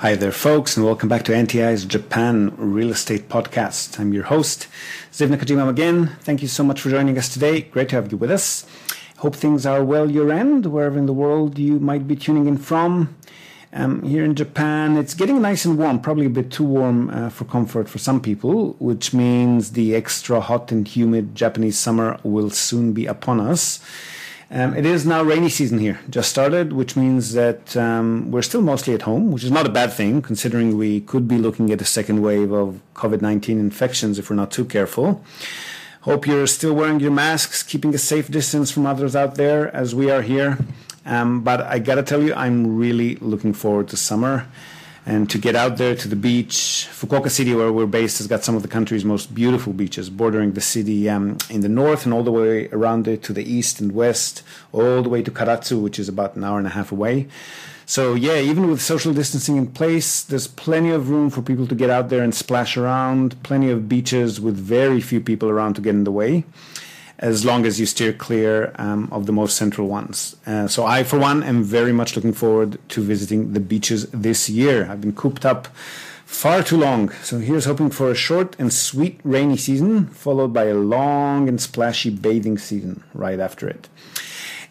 Hi there, folks, and welcome back to NTI's Japan Real Estate Podcast. I'm your host, Ziv Nakajima again. Thank you so much for joining us today. Great to have you with us. Hope things are well your end, wherever in the world you might be tuning in from. Um, here in Japan, it's getting nice and warm, probably a bit too warm uh, for comfort for some people, which means the extra hot and humid Japanese summer will soon be upon us. Um, it is now rainy season here, just started, which means that um, we're still mostly at home, which is not a bad thing considering we could be looking at a second wave of COVID 19 infections if we're not too careful. Hope you're still wearing your masks, keeping a safe distance from others out there as we are here. Um, but I gotta tell you, I'm really looking forward to summer and to get out there to the beach. Fukuoka City, where we're based, has got some of the country's most beautiful beaches, bordering the city um, in the north and all the way around it to the east and west, all the way to Karatsu, which is about an hour and a half away. So, yeah, even with social distancing in place, there's plenty of room for people to get out there and splash around, plenty of beaches with very few people around to get in the way as long as you steer clear um, of the most central ones. Uh, so I, for one, am very much looking forward to visiting the beaches this year. I've been cooped up far too long. So here's hoping for a short and sweet rainy season, followed by a long and splashy bathing season right after it.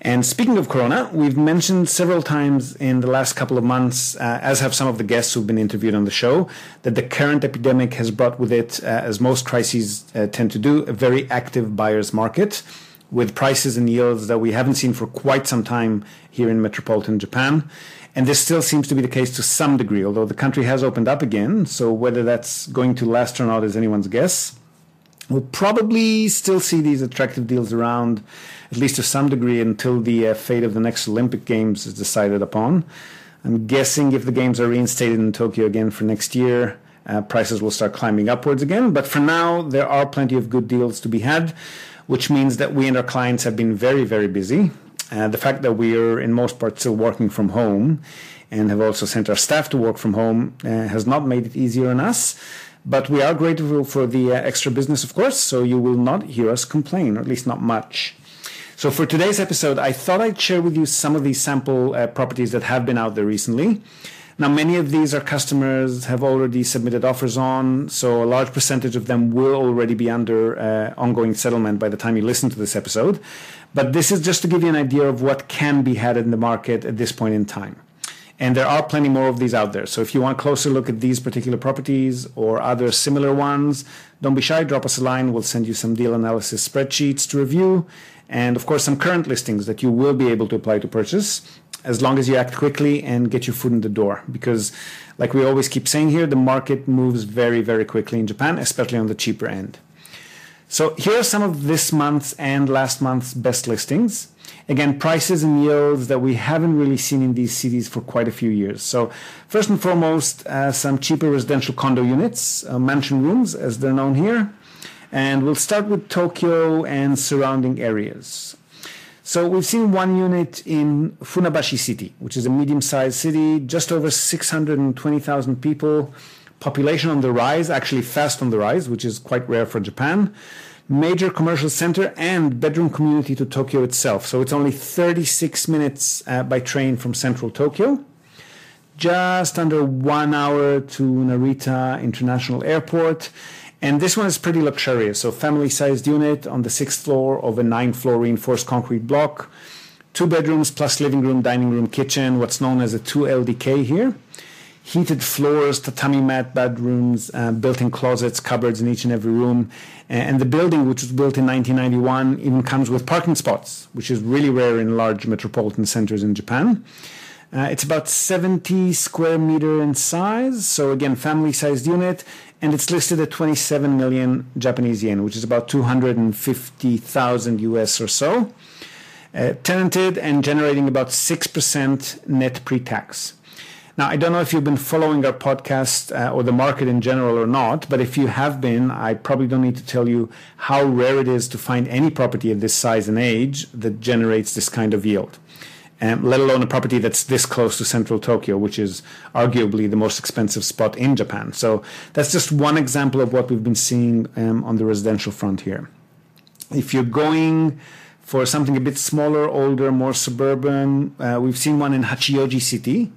And speaking of Corona, we've mentioned several times in the last couple of months, uh, as have some of the guests who've been interviewed on the show, that the current epidemic has brought with it, uh, as most crises uh, tend to do, a very active buyer's market with prices and yields that we haven't seen for quite some time here in metropolitan Japan. And this still seems to be the case to some degree, although the country has opened up again. So whether that's going to last or not is anyone's guess. We'll probably still see these attractive deals around, at least to some degree, until the uh, fate of the next Olympic Games is decided upon. I'm guessing if the games are reinstated in Tokyo again for next year, uh, prices will start climbing upwards again. But for now, there are plenty of good deals to be had, which means that we and our clients have been very, very busy. Uh, the fact that we are, in most parts, still working from home and have also sent our staff to work from home uh, has not made it easier on us. But we are grateful for the uh, extra business, of course, so you will not hear us complain, or at least not much. So for today's episode, I thought I'd share with you some of these sample uh, properties that have been out there recently. Now, many of these are customers have already submitted offers on, so a large percentage of them will already be under uh, ongoing settlement by the time you listen to this episode. But this is just to give you an idea of what can be had in the market at this point in time. And there are plenty more of these out there. So if you want a closer look at these particular properties or other similar ones, don't be shy, drop us a line. We'll send you some deal analysis spreadsheets to review. And of course, some current listings that you will be able to apply to purchase as long as you act quickly and get your foot in the door. Because, like we always keep saying here, the market moves very, very quickly in Japan, especially on the cheaper end. So here are some of this month's and last month's best listings. Again, prices and yields that we haven't really seen in these cities for quite a few years. So first and foremost, uh, some cheaper residential condo units, uh, mansion rooms as they're known here. And we'll start with Tokyo and surrounding areas. So we've seen one unit in Funabashi City, which is a medium-sized city, just over 620,000 people, population on the rise, actually fast on the rise, which is quite rare for Japan. Major commercial center and bedroom community to Tokyo itself. So it's only 36 minutes uh, by train from central Tokyo. Just under one hour to Narita International Airport. And this one is pretty luxurious. So family sized unit on the sixth floor of a nine floor reinforced concrete block. Two bedrooms plus living room, dining room, kitchen, what's known as a 2 LDK here heated floors, tatami mat bedrooms, uh, built-in closets, cupboards in each and every room. And the building, which was built in 1991, even comes with parking spots, which is really rare in large metropolitan centers in Japan. Uh, it's about 70 square meter in size, so again, family-sized unit, and it's listed at 27 million Japanese yen, which is about 250,000 US or so. Uh, tenanted and generating about 6% net pre-tax. Now, I don't know if you've been following our podcast uh, or the market in general or not, but if you have been, I probably don't need to tell you how rare it is to find any property of this size and age that generates this kind of yield. Um, let alone a property that's this close to central Tokyo, which is arguably the most expensive spot in Japan. So that's just one example of what we've been seeing um, on the residential front here. If you're going for something a bit smaller, older, more suburban, uh, we've seen one in Hachioji City,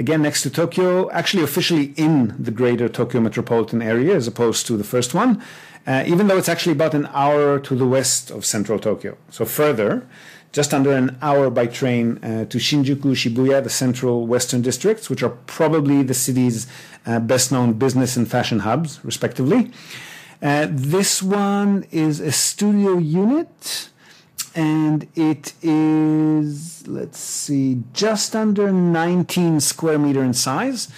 again next to Tokyo, actually officially in the greater Tokyo metropolitan area as opposed to the first one, uh, even though it's actually about an hour to the west of central Tokyo. So further, just under an hour by train uh, to Shinjuku, Shibuya, the central western districts, which are probably the city's uh, best known business and fashion hubs, respectively. Uh, this one is a studio unit, and it is, let's see, just under 19 square meter in size.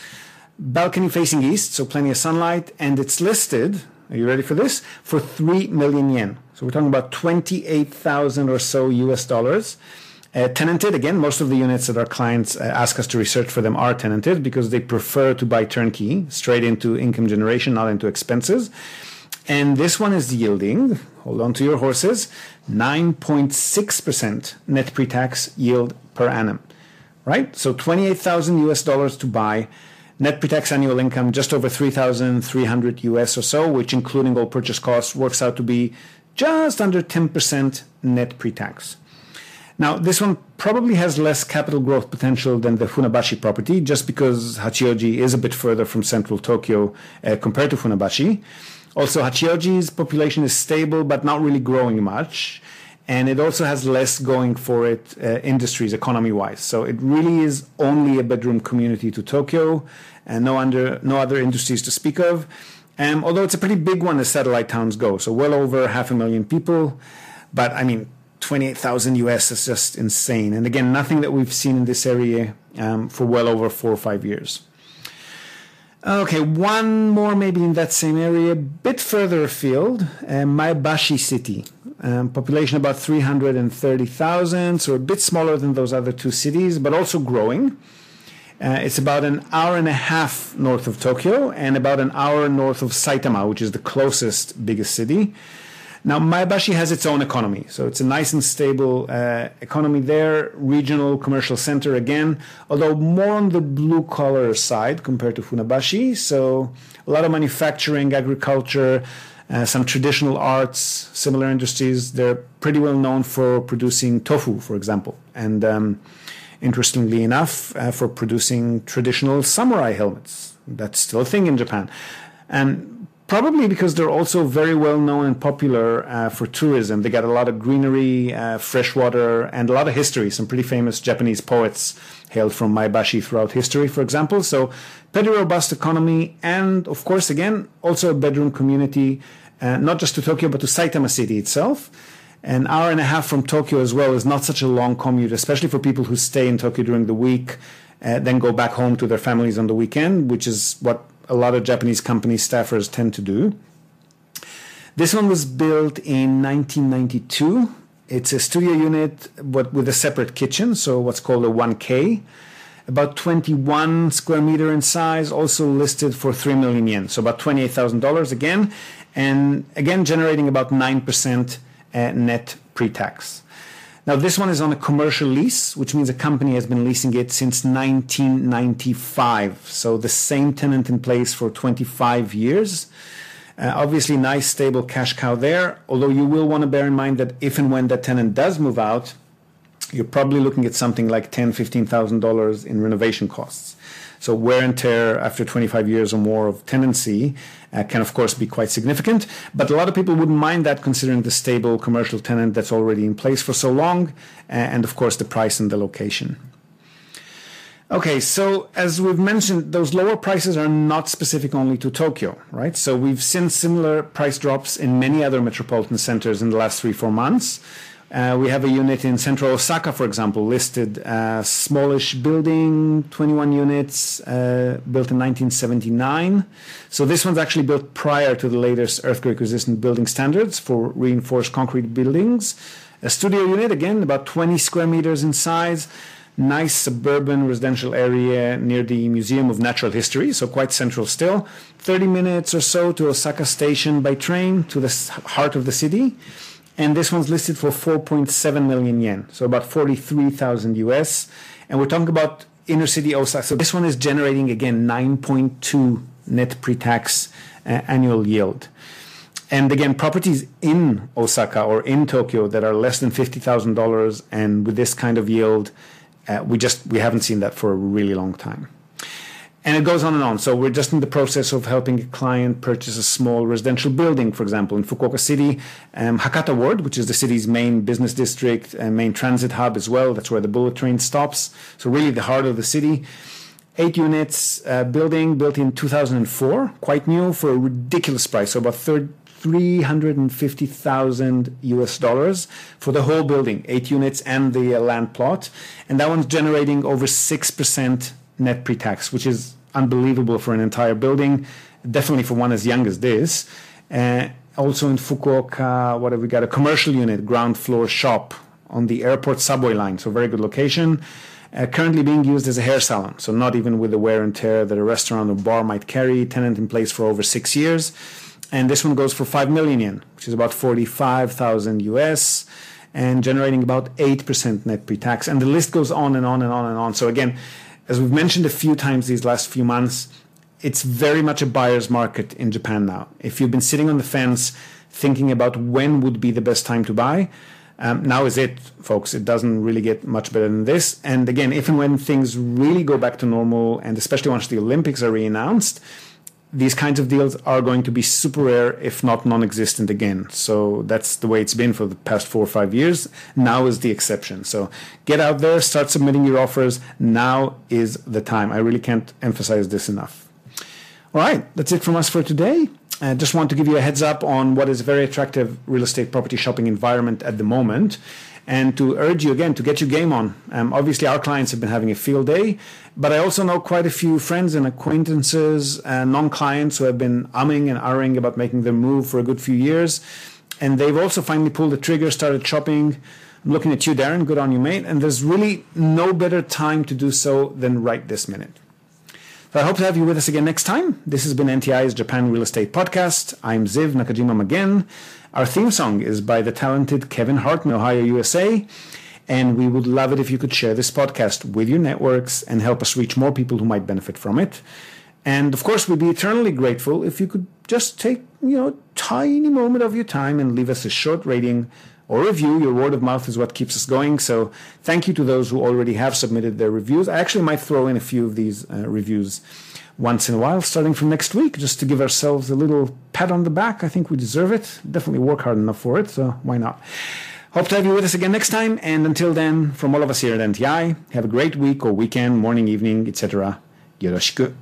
Balcony facing east, so plenty of sunlight, and it's listed, are you ready for this? For 3 million yen. So we're talking about 28,000 or so US dollars. Uh, tenanted, again, most of the units that our clients uh, ask us to research for them are tenanted because they prefer to buy turnkey, straight into income generation, not into expenses. And this one is yielding, hold on to your horses, 9.6% net pre-tax yield per annum. Right? So 28,000 US dollars to buy, net pre-tax annual income just over 3,300 US or so, which including all purchase costs works out to be just under 10% net pre-tax. Now, this one probably has less capital growth potential than the Funabashi property, just because Hachioji is a bit further from central Tokyo uh, compared to Funabashi. Also, Hachioji's population is stable, but not really growing much. And it also has less going for it uh, industries, economy wise. So it really is only a bedroom community to Tokyo and no, under, no other industries to speak of. Um, although it's a pretty big one as satellite towns go, so well over half a million people. But I mean, 28,000 US is just insane. And again, nothing that we've seen in this area um, for well over four or five years. Okay, one more maybe in that same area, a bit further afield, uh, City. Um, population about 330,000, so a bit smaller than those other two cities, but also growing. Uh, it's about an hour and a half north of Tokyo and about an hour north of Saitama, which is the closest biggest city. Now, Maebashi has its own economy, so it's a nice and stable uh, economy there. Regional commercial center again, although more on the blue collar side compared to Funabashi. So, a lot of manufacturing, agriculture, uh, some traditional arts, similar industries. They're pretty well known for producing tofu, for example, and um, interestingly enough, uh, for producing traditional samurai helmets. That's still a thing in Japan. And probably because they're also very well known and popular uh, for tourism. They got a lot of greenery, uh, freshwater, and a lot of history. Some pretty famous Japanese poets hailed from Maebashi throughout history, for example. So, pretty robust economy, and of course, again, also a bedroom community, uh, not just to Tokyo, but to Saitama City itself an hour and a half from Tokyo as well is not such a long commute, especially for people who stay in Tokyo during the week, uh, then go back home to their families on the weekend, which is what a lot of Japanese company staffers tend to do. This one was built in 1992. It's a studio unit, but with a separate kitchen, so what's called a 1K. About 21 square meter in size, also listed for 3 million yen, so about $28,000 again, and again generating about 9% uh, net pre-tax. Now, this one is on a commercial lease, which means a company has been leasing it since 1995. So the same tenant in place for 25 years. Uh, obviously, nice, stable cash cow there. Although you will want to bear in mind that if and when that tenant does move out, you're probably looking at something like ten, fifteen thousand dollars in renovation costs. So wear and tear after 25 years or more of tenancy uh, can, of course, be quite significant. But a lot of people wouldn't mind that considering the stable commercial tenant that's already in place for so long, and of course, the price and the location. Okay, so as we've mentioned, those lower prices are not specific only to Tokyo, right? So we've seen similar price drops in many other metropolitan centers in the last three, four months. Uh, we have a unit in central Osaka, for example, listed uh, smallish building, 21 units, uh, built in 1979. So this one's actually built prior to the latest earthquake-resistant building standards for reinforced concrete buildings. A studio unit, again, about 20 square meters in size. Nice suburban residential area near the Museum of Natural History, so quite central still. 30 minutes or so to Osaka Station by train to the heart of the city and this one's listed for 4.7 million yen, so about 43,000 US. And we're talking about inner city Osaka. So this one is generating again 9.2 net pre-tax uh, annual yield. And again, properties in Osaka or in Tokyo that are less than fifty thousand dollars, and with this kind of yield, uh, we just we haven't seen that for a really long time. And it goes on and on. So we're just in the process of helping a client purchase a small residential building, for example, in Fukuoka City, um, Hakata Ward, which is the city's main business district and main transit hub as well. That's where the bullet train stops. So really the heart of the city. Eight units uh, building built in 2004, quite new for a ridiculous price. So about 350,000 US dollars for the whole building, eight units and the uh, land plot. And that one's generating over 6% net pre-tax, which is unbelievable for an entire building, definitely for one as young as this. Uh, also in Fukuoka, what have we got? A commercial unit, ground floor shop on the airport subway line, so very good location. Uh, currently being used as a hair salon, so not even with the wear and tear that a restaurant or bar might carry. Tenant in place for over six years, and this one goes for five million yen, which is about forty-five thousand US, and generating about eight percent net pre-tax. And the list goes on and on and on and on. So again, as we've mentioned a few times these last few months, it's very much a buyer's market in Japan now. If you've been sitting on the fence thinking about when would be the best time to buy, um, now is it, folks. It doesn't really get much better than this. And again, if and when things really go back to normal, and especially once the Olympics are re-announced, these kinds of deals are going to be super rare, if not non existent again. So that's the way it's been for the past four or five years. Now is the exception. So get out there, start submitting your offers. Now is the time. I really can't emphasize this enough. All right, that's it from us for today. I just want to give you a heads up on what is a very attractive real estate property shopping environment at the moment and to urge you again to get your game on. Um, obviously, our clients have been having a field day, but I also know quite a few friends and acquaintances and non clients who have been umming and ahhing about making their move for a good few years. And they've also finally pulled the trigger, started shopping. I'm looking at you, Darren. Good on you, mate. And there's really no better time to do so than right this minute. I hope to have you with us again next time. This has been NTI's Japan Real Estate Podcast. I'm Ziv Nakajima again. Our theme song is by the talented Kevin Hartman, Ohio, USA. And we would love it if you could share this podcast with your networks and help us reach more people who might benefit from it. And of course, we'd be eternally grateful if you could just take, you know, a tiny moment of your time and leave us a short rating or review. Your word of mouth is what keeps us going. So thank you to those who already have submitted their reviews. I actually might throw in a few of these uh, reviews once in a while, starting from next week, just to give ourselves a little pat on the back. I think we deserve it. Definitely work hard enough for it, so why not? Hope to have you with us again next time. And until then, from all of us here at NTI, have a great week or weekend, morning, evening, etc. Yoroshiku.